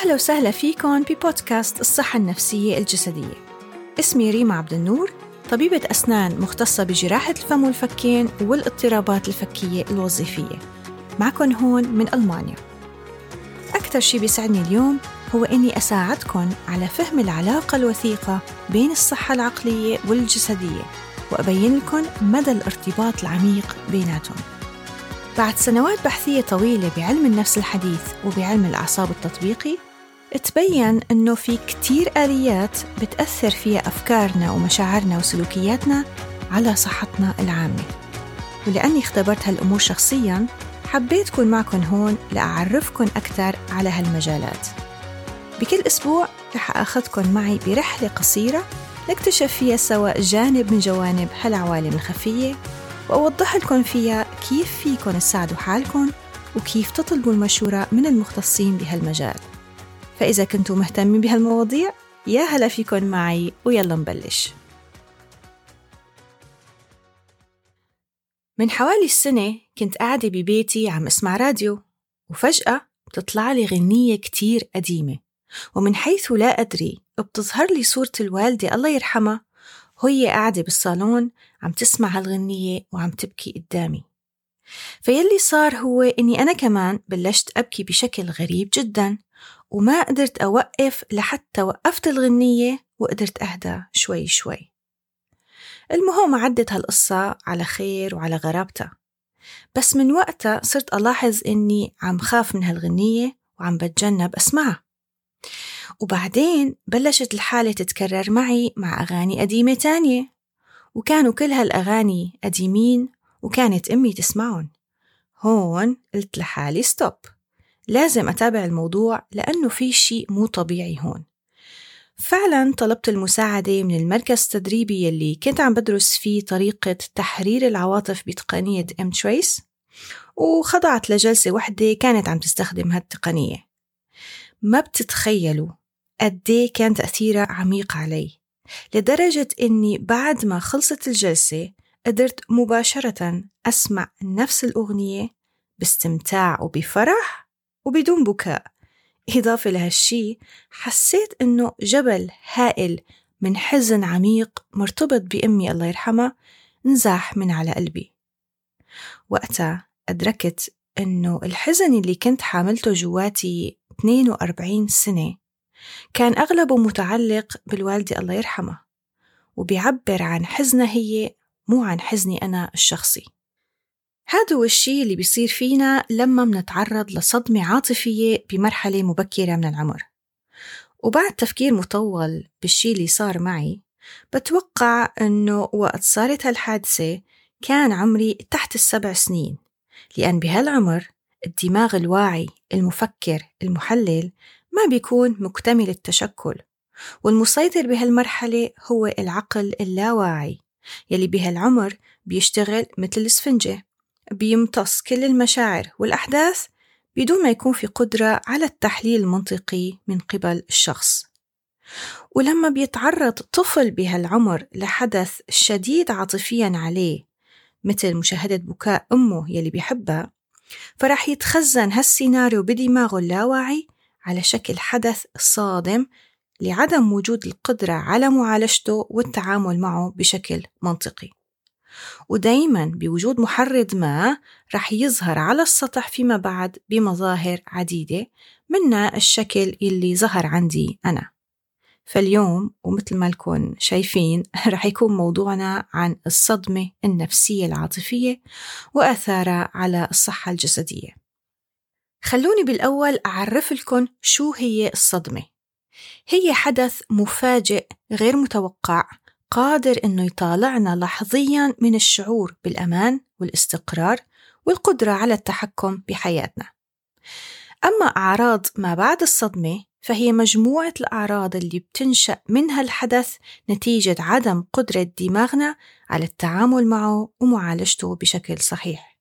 أهلا وسهلا فيكم ببودكاست الصحة النفسية الجسدية. اسمي ريما عبد النور طبيبة أسنان مختصة بجراحة الفم والفكين والاضطرابات الفكية الوظيفية. معكم هون من ألمانيا. أكثر شي بيسعدني اليوم هو إني أساعدكم على فهم العلاقة الوثيقة بين الصحة العقلية والجسدية وأبين لكم مدى الارتباط العميق بيناتهم. بعد سنوات بحثية طويلة بعلم النفس الحديث وبعلم الأعصاب التطبيقي تبين أنه في كتير آليات بتأثر فيها أفكارنا ومشاعرنا وسلوكياتنا على صحتنا العامة. ولأني اختبرت هالأمور شخصياً حبيت أكون معكم هون لأعرفكم أكثر على هالمجالات. بكل أسبوع رح أخذكم معي برحلة قصيرة نكتشف فيها سوا جانب من جوانب هالعوالم الخفية وأوضح لكم فيها كيف فيكم تساعدوا حالكم وكيف تطلبوا المشورة من المختصين بهالمجال. فإذا كنتوا مهتمين بهالمواضيع يا هلا فيكم معي ويلا نبلش. من حوالي السنة كنت قاعدة ببيتي عم أسمع راديو وفجأة بتطلع لي غنية كتير قديمة ومن حيث لا أدري بتظهر لي صورة الوالدة الله يرحمها وهي قاعدة بالصالون عم تسمع هالغنية وعم تبكي قدامي. فيلي صار هو إني أنا كمان بلشت أبكي بشكل غريب جدا وما قدرت أوقف لحتى وقفت الغنية وقدرت أهدى شوي شوي. المهم عدت هالقصة على خير وعلى غرابتها. بس من وقتها صرت ألاحظ إني عم خاف من هالغنية وعم بتجنب أسمعها. وبعدين بلشت الحالة تتكرر معي مع أغاني قديمة تانية. وكانوا كل هالأغاني قديمين وكانت أمي تسمعهم. هون قلت لحالي stop لازم أتابع الموضوع لأنه في شيء مو طبيعي هون. فعلا طلبت المساعدة من المركز التدريبي اللي كنت عم بدرس فيه طريقة تحرير العواطف بتقنية emTrace وخضعت لجلسة وحدة كانت عم تستخدم هالتقنية. ما بتتخيلوا قديه كان تأثيرها عميق علي لدرجة إني بعد ما خلصت الجلسة قدرت مباشرة أسمع نفس الأغنية باستمتاع وبفرح. وبدون بكاء. إضافة لهالشي حسيت إنه جبل هائل من حزن عميق مرتبط بأمي الله يرحمها نزاح من على قلبي. وقتها أدركت إنه الحزن اللي كنت حاملته جواتي 42 سنة كان أغلبه متعلق بالوالدة الله يرحمها وبيعبر عن حزنها هي مو عن حزني أنا الشخصي. هذا هو الشيء اللي بيصير فينا لما منتعرض لصدمة عاطفية بمرحلة مبكرة من العمر. وبعد تفكير مطول بالشيء اللي صار معي بتوقع أنه وقت صارت هالحادثة كان عمري تحت السبع سنين لأن بهالعمر الدماغ الواعي المفكر المحلل ما بيكون مكتمل التشكل والمسيطر بهالمرحلة هو العقل اللاواعي يلي بهالعمر بيشتغل مثل الإسفنجة. بيمتص كل المشاعر والأحداث بدون ما يكون في قدرة على التحليل المنطقي من قبل الشخص. ولما بيتعرض طفل بهالعمر لحدث شديد عاطفيا عليه مثل مشاهدة بكاء أمه يلي بيحبها فرح يتخزن هالسيناريو بدماغه اللاواعي على شكل حدث صادم لعدم وجود القدرة على معالجته والتعامل معه بشكل منطقي. ودايما بوجود محرض ما رح يظهر على السطح فيما بعد بمظاهر عديدة منها الشكل اللي ظهر عندي أنا. فاليوم ومثل ما لكم شايفين رح يكون موضوعنا عن الصدمة النفسية العاطفية وآثارها على الصحة الجسدية. خلوني بالأول أعرف لكم شو هي الصدمة. هي حدث مفاجئ غير متوقع قادر إنه يطالعنا لحظيا من الشعور بالأمان والاستقرار والقدرة على التحكم بحياتنا. أما أعراض ما بعد الصدمة فهي مجموعة الأعراض اللي بتنشأ منها الحدث نتيجة عدم قدرة دماغنا على التعامل معه ومعالجته بشكل صحيح.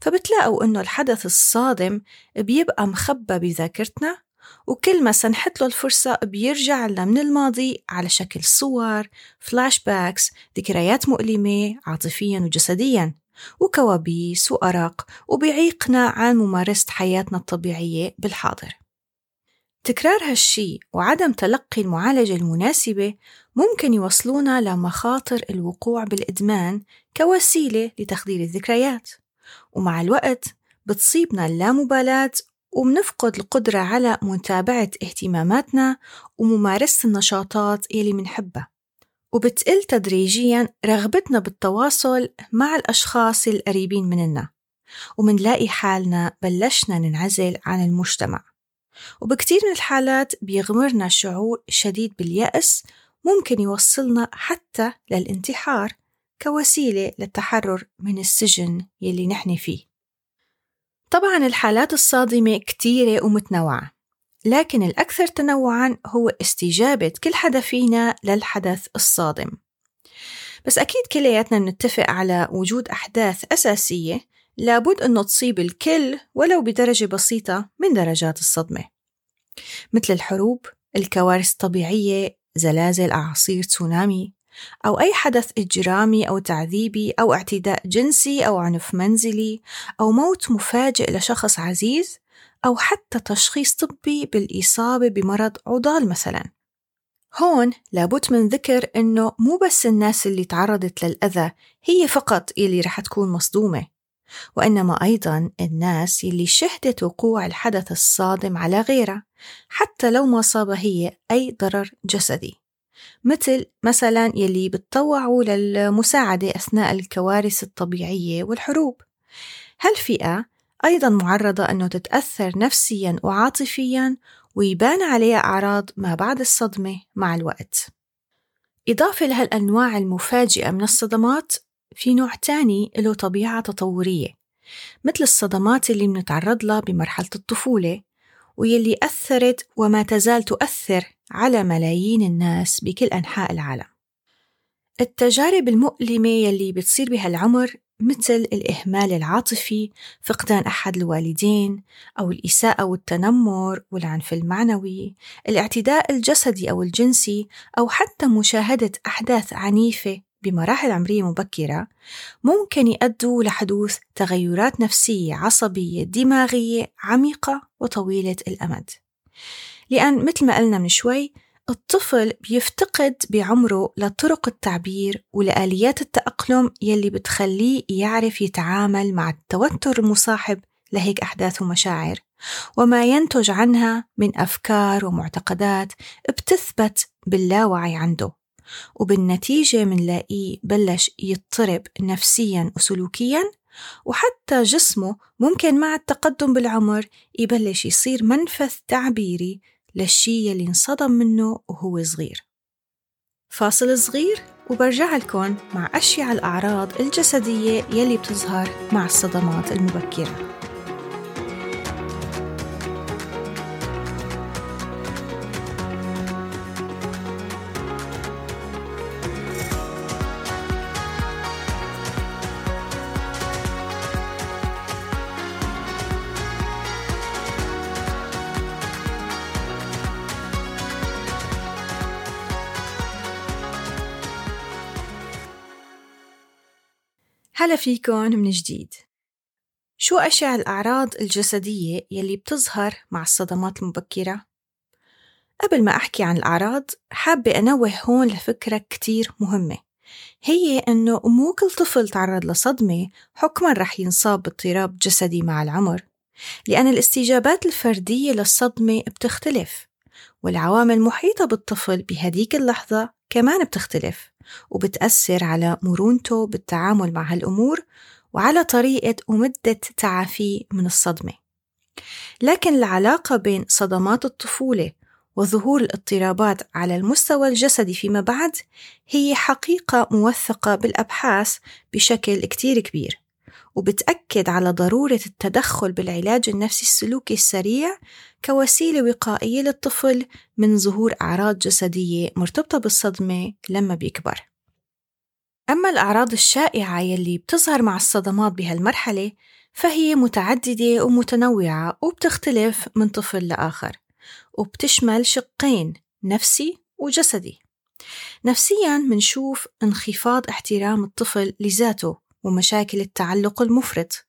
فبتلاقوا إنه الحدث الصادم بيبقى مخبى بذاكرتنا وكل ما سنحت له الفرصة بيرجع لنا من الماضي على شكل صور، flashbacks، ذكريات مؤلمة عاطفيا وجسديا وكوابيس وأرق وبيعيقنا عن ممارسة حياتنا الطبيعية بالحاضر. تكرار هالشي وعدم تلقي المعالجة المناسبة ممكن يوصلونا لمخاطر الوقوع بالإدمان كوسيلة لتخدير الذكريات. ومع الوقت بتصيبنا اللامبالاة ومنفقد القدرة على متابعة اهتماماتنا وممارسة النشاطات يلي منحبها. وبتقل تدريجيا رغبتنا بالتواصل مع الأشخاص القريبين مننا. ومنلاقي حالنا بلشنا ننعزل عن المجتمع. وبكتير من الحالات بيغمرنا شعور شديد باليأس ممكن يوصلنا حتى للانتحار كوسيلة للتحرر من السجن يلي نحن فيه. طبعا الحالات الصادمة كتيرة ومتنوعة لكن الأكثر تنوعا هو استجابة كل حدا فينا للحدث الصادم. بس أكيد كلياتنا نتفق على وجود أحداث أساسية لابد أنه تصيب الكل ولو بدرجة بسيطة من درجات الصدمة مثل الحروب، الكوارث الطبيعية، زلازل، أعاصير، تسونامي، أو أي حدث إجرامي أو تعذيبي أو اعتداء جنسي أو عنف منزلي أو موت مفاجئ لشخص عزيز أو حتى تشخيص طبي بالإصابة بمرض عضال مثلا. هون لابد من ذكر إنه مو بس الناس اللي تعرضت للأذى هي فقط اللي رح تكون مصدومة وإنما أيضا الناس اللي شهدت وقوع الحدث الصادم على غيرها حتى لو ما صاب هي أي ضرر جسدي. مثل مثلا يلي بتطوعوا للمساعدة أثناء الكوارث الطبيعية والحروب. هالفئة أيضا معرضة أنه تتأثر نفسيا وعاطفيا ويبان عليها أعراض ما بعد الصدمة مع الوقت. إضافة لهالأنواع المفاجئة من الصدمات في نوع تاني له طبيعة تطورية مثل الصدمات اللي منتعرض لها بمرحلة الطفولة ويلي أثرت وما تزال تؤثر على ملايين الناس بكل أنحاء العالم. التجارب المؤلمة يلي بتصير بهالعمر مثل الإهمال العاطفي، فقدان أحد الوالدين، أو الإساءة والتنمر والعنف المعنوي، الاعتداء الجسدي أو الجنسي، أو حتى مشاهدة أحداث عنيفة بمراحل عمرية مبكرة ممكن يؤدوا لحدوث تغيرات نفسية عصبية دماغية عميقة وطويلة الأمد. لأن مثل ما قلنا من شوي الطفل بيفتقد بعمره لطرق التعبير ولآليات التأقلم يلي بتخليه يعرف يتعامل مع التوتر المصاحب لهيك أحداث ومشاعر. وما ينتج عنها من أفكار ومعتقدات بتثبت باللاوعي عنده. وبالنتيجة منلاقيه بلش يضطرب نفسيا وسلوكيا وحتى جسمه ممكن مع التقدم بالعمر يبلش يصير منفذ تعبيري للشي يلي انصدم منه وهو صغير. فاصل صغير وبرجع لكم مع أشياء الأعراض الجسدية يلي بتظهر مع الصدمات المبكرة. هلا فيكن من جديد. شو أشع الأعراض الجسدية يلي بتظهر مع الصدمات المبكرة؟ قبل ما أحكي عن الأعراض حابة أنوه هون لفكرة كتير مهمة. هي أنه مو كل طفل تعرض لصدمة حكما رح ينصاب باضطراب جسدي مع العمر لأن الاستجابات الفردية للصدمة بتختلف والعوامل المحيطة بالطفل بهديك اللحظة كمان بتختلف. وبتأثر على مرونته بالتعامل مع هالأمور وعلى طريقة ومدة تعافيه من الصدمة. لكن العلاقة بين صدمات الطفولة وظهور الاضطرابات على المستوى الجسدي فيما بعد هي حقيقة موثقة بالأبحاث بشكل كتير كبير. وبتأكد على ضرورة التدخل بالعلاج النفسي السلوكي السريع كوسيلة وقائية للطفل من ظهور أعراض جسدية مرتبطة بالصدمة لما بيكبر. أما الأعراض الشائعة يلي بتظهر مع الصدمات بهالمرحلة فهي متعددة ومتنوعة وبتختلف من طفل لآخر وبتشمل شقين نفسي وجسدي نفسيا منشوف انخفاض احترام الطفل لذاته ومشاكل التعلق المفرط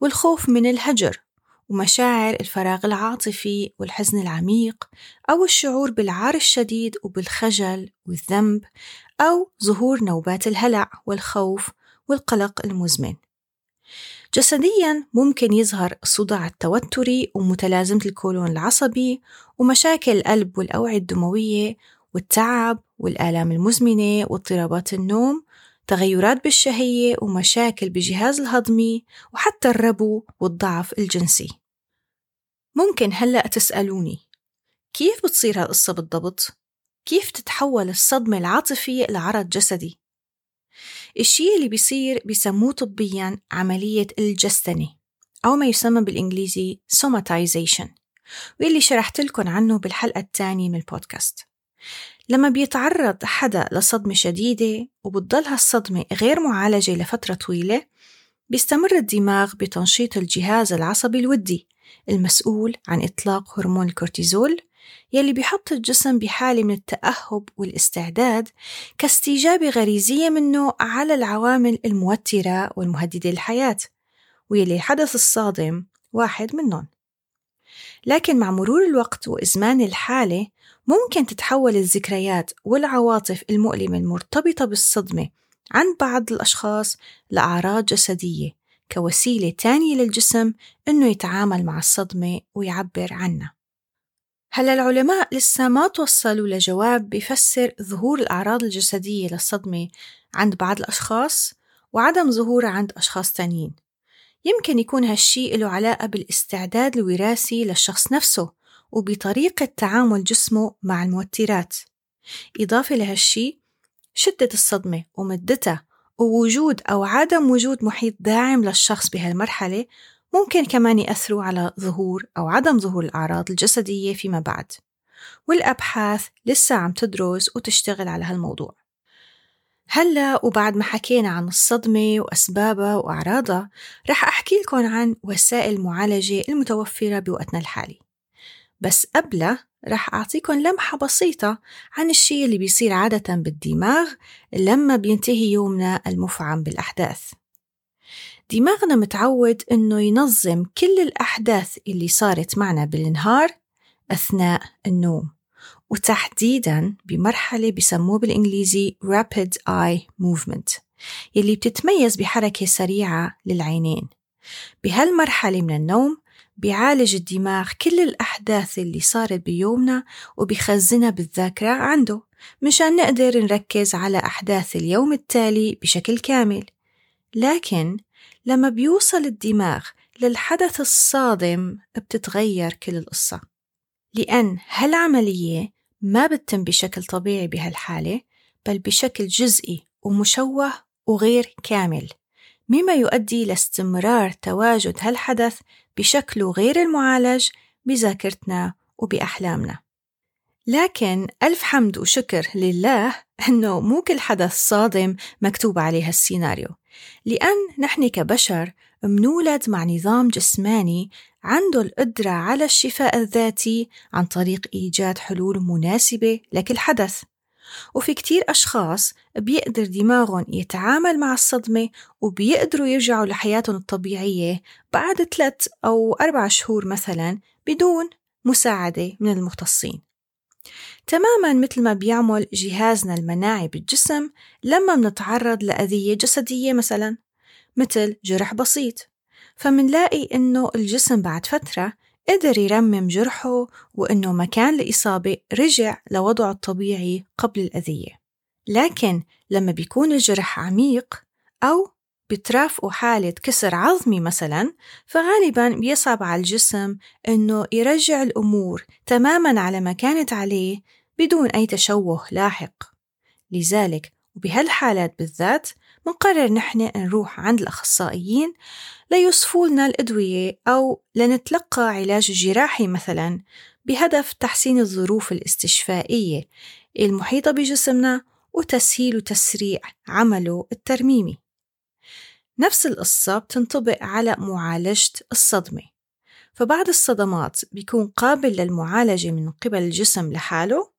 والخوف من الهجر ومشاعر الفراغ العاطفي والحزن العميق أو الشعور بالعار الشديد وبالخجل والذنب أو ظهور نوبات الهلع والخوف والقلق المزمن. جسديا ممكن يظهر الصداع التوتري ومتلازمة الكولون العصبي ومشاكل القلب والأوعية الدموية والتعب والآلام المزمنة واضطرابات النوم تغيرات بالشهية ومشاكل بالجهاز الهضمي وحتى الربو والضعف الجنسي ممكن هلأ تسألوني كيف بتصير هالقصة بالضبط؟ كيف تتحول الصدمة العاطفية لعرض جسدي؟ الشيء اللي بيصير بيسموه طبيا عملية الجستنة أو ما يسمى بالإنجليزي somatization واللي شرحت لكم عنه بالحلقة الثانية من البودكاست لما بيتعرض حدا لصدمة شديدة وبتضل هالصدمة غير معالجة لفترة طويلة بيستمر الدماغ بتنشيط الجهاز العصبي الودي المسؤول عن إطلاق هرمون الكورتيزول يلي بيحط الجسم بحالة من التأهب والاستعداد كاستجابة غريزية منه على العوامل الموترة والمهددة للحياة ويلي الحدث الصادم واحد منهم. لكن مع مرور الوقت وإزمان الحالة ممكن تتحول الذكريات والعواطف المؤلمة المرتبطة بالصدمة عند بعض الأشخاص لأعراض جسدية كوسيلة تانية للجسم إنه يتعامل مع الصدمة ويعبر عنها. هلا العلماء لسه ما توصلوا لجواب بيفسر ظهور الأعراض الجسدية للصدمة عند بعض الأشخاص وعدم ظهورها عند أشخاص تانيين. يمكن يكون هالشي له علاقة بالاستعداد الوراثي للشخص نفسه وبطريقة تعامل جسمه مع الموترات. إضافة لهالشي شدة الصدمة ومدتها ووجود أو عدم وجود محيط داعم للشخص بهالمرحلة ممكن كمان يأثروا على ظهور أو عدم ظهور الأعراض الجسدية فيما بعد. والأبحاث لسه عم تدرس وتشتغل على هالموضوع. هلأ وبعد ما حكينا عن الصدمة وأسبابها وأعراضها رح أحكي لكم عن وسائل المعالجة المتوفرة بوقتنا الحالي. بس قبلها رح أعطيكم لمحة بسيطة عن الشيء اللي بيصير عادة بالدماغ لما بينتهي يومنا المفعم بالأحداث. دماغنا متعود إنه ينظم كل الأحداث اللي صارت معنا بالنهار أثناء النوم وتحديدا بمرحلة بسموه بالإنجليزي Rapid Eye Movement يلي بتتميز بحركة سريعة للعينين. بهالمرحلة من النوم بيعالج الدماغ كل الأحداث اللي صارت بيومنا وبيخزنها بالذاكرة عنده مشان نقدر نركز على أحداث اليوم التالي بشكل كامل. لكن لما بيوصل الدماغ للحدث الصادم بتتغير كل القصة. لأن هالعملية ما بتتم بشكل طبيعي بهالحالة بل بشكل جزئي ومشوه وغير كامل. مما يؤدي لاستمرار تواجد هالحدث بشكله غير المعالج بذاكرتنا وبأحلامنا. لكن ألف حمد وشكر لله أنه مو كل حدث صادم مكتوب عليه السيناريو. لأن نحن كبشر منولد مع نظام جسماني عنده القدرة على الشفاء الذاتي عن طريق إيجاد حلول مناسبة لكل حدث. وفي كتير أشخاص بيقدر دماغهم يتعامل مع الصدمة وبيقدروا يرجعوا لحياتهم الطبيعية بعد ثلاث أو أربع شهور مثلا بدون مساعدة من المختصين. تماما مثل ما بيعمل جهازنا المناعي بالجسم لما منتعرض لأذية جسدية مثلا مثل جرح بسيط. فمنلاقي إنه الجسم بعد فترة قدر يرمم جرحه وإنه مكان الإصابة رجع لوضعه الطبيعي قبل الأذية. لكن لما بيكون الجرح عميق أو بترافقه حالة كسر عظمي مثلا فغالبا بيصعب على الجسم إنه يرجع الأمور تماما على ما كانت عليه بدون أي تشوه لاحق. لذلك وبهالحالات بالذات منقرر نحن نروح عند الأخصائيين ليوصفوا لنا الأدوية أو لنتلقى علاج جراحي مثلا بهدف تحسين الظروف الاستشفائية المحيطة بجسمنا وتسهيل وتسريع عمله الترميمي. نفس القصة بتنطبق على معالجة الصدمة فبعض الصدمات بيكون قابل للمعالجة من قبل الجسم لحاله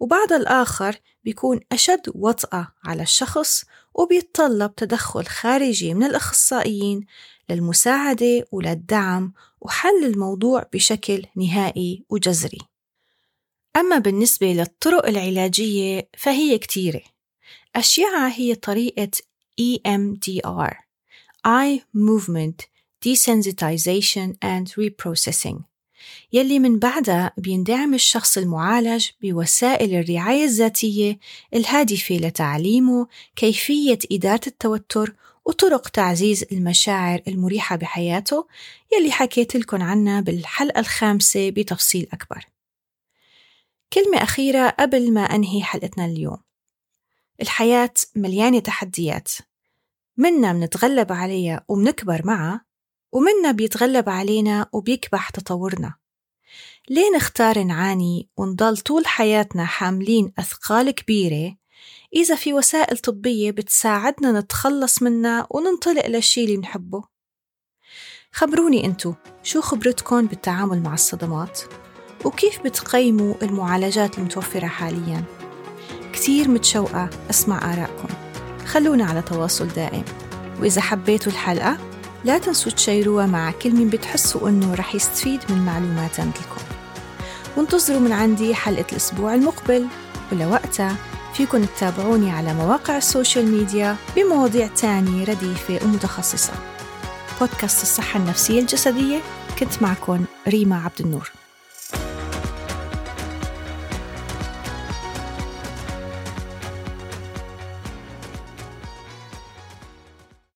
وبعض الآخر بيكون أشد وطأة على الشخص وبيتطلب تدخل خارجي من الأخصائيين للمساعدة وللدعم وحل الموضوع بشكل نهائي وجذري. أما بالنسبة للطرق العلاجية فهي كتيرة. أشياء هي طريقة EMDR Eye Movement Desensitization and Reprocessing. يلي من بعدها بيندعم الشخص المعالج بوسائل الرعاية الذاتية الهادفة لتعليمه كيفية إدارة التوتر وطرق تعزيز المشاعر المريحة بحياته يلي حكيت لكم عنها بالحلقة الخامسة بتفصيل أكبر. كلمة أخيرة قبل ما أنهي حلقتنا اليوم. الحياة مليانة تحديات. منا منتغلب عليها ومنكبر معها ومنا بيتغلب علينا وبيكبح تطورنا. ليه نختار نعاني ونضل طول حياتنا حاملين أثقال كبيرة إذا في وسائل طبية بتساعدنا نتخلص منها وننطلق للشي اللي نحبه خبروني أنتو شو خبرتكم بالتعامل مع الصدمات؟ وكيف بتقيموا المعالجات المتوفرة حالياً؟ كتير متشوقة أسمع آرائكم خلونا على تواصل دائم. وإذا حبيتوا الحلقة لا تنسوا تشيروها مع كل من بتحسوا أنه رح يستفيد من معلومات عندكم وانتظروا من عندي حلقة الأسبوع المقبل. ولوقتها فيكن تتابعوني على مواقع السوشيال ميديا بمواضيع تانية رديفة ومتخصصة. بودكاست الصحة النفسية الجسدية كنت معكم ريما عبد النور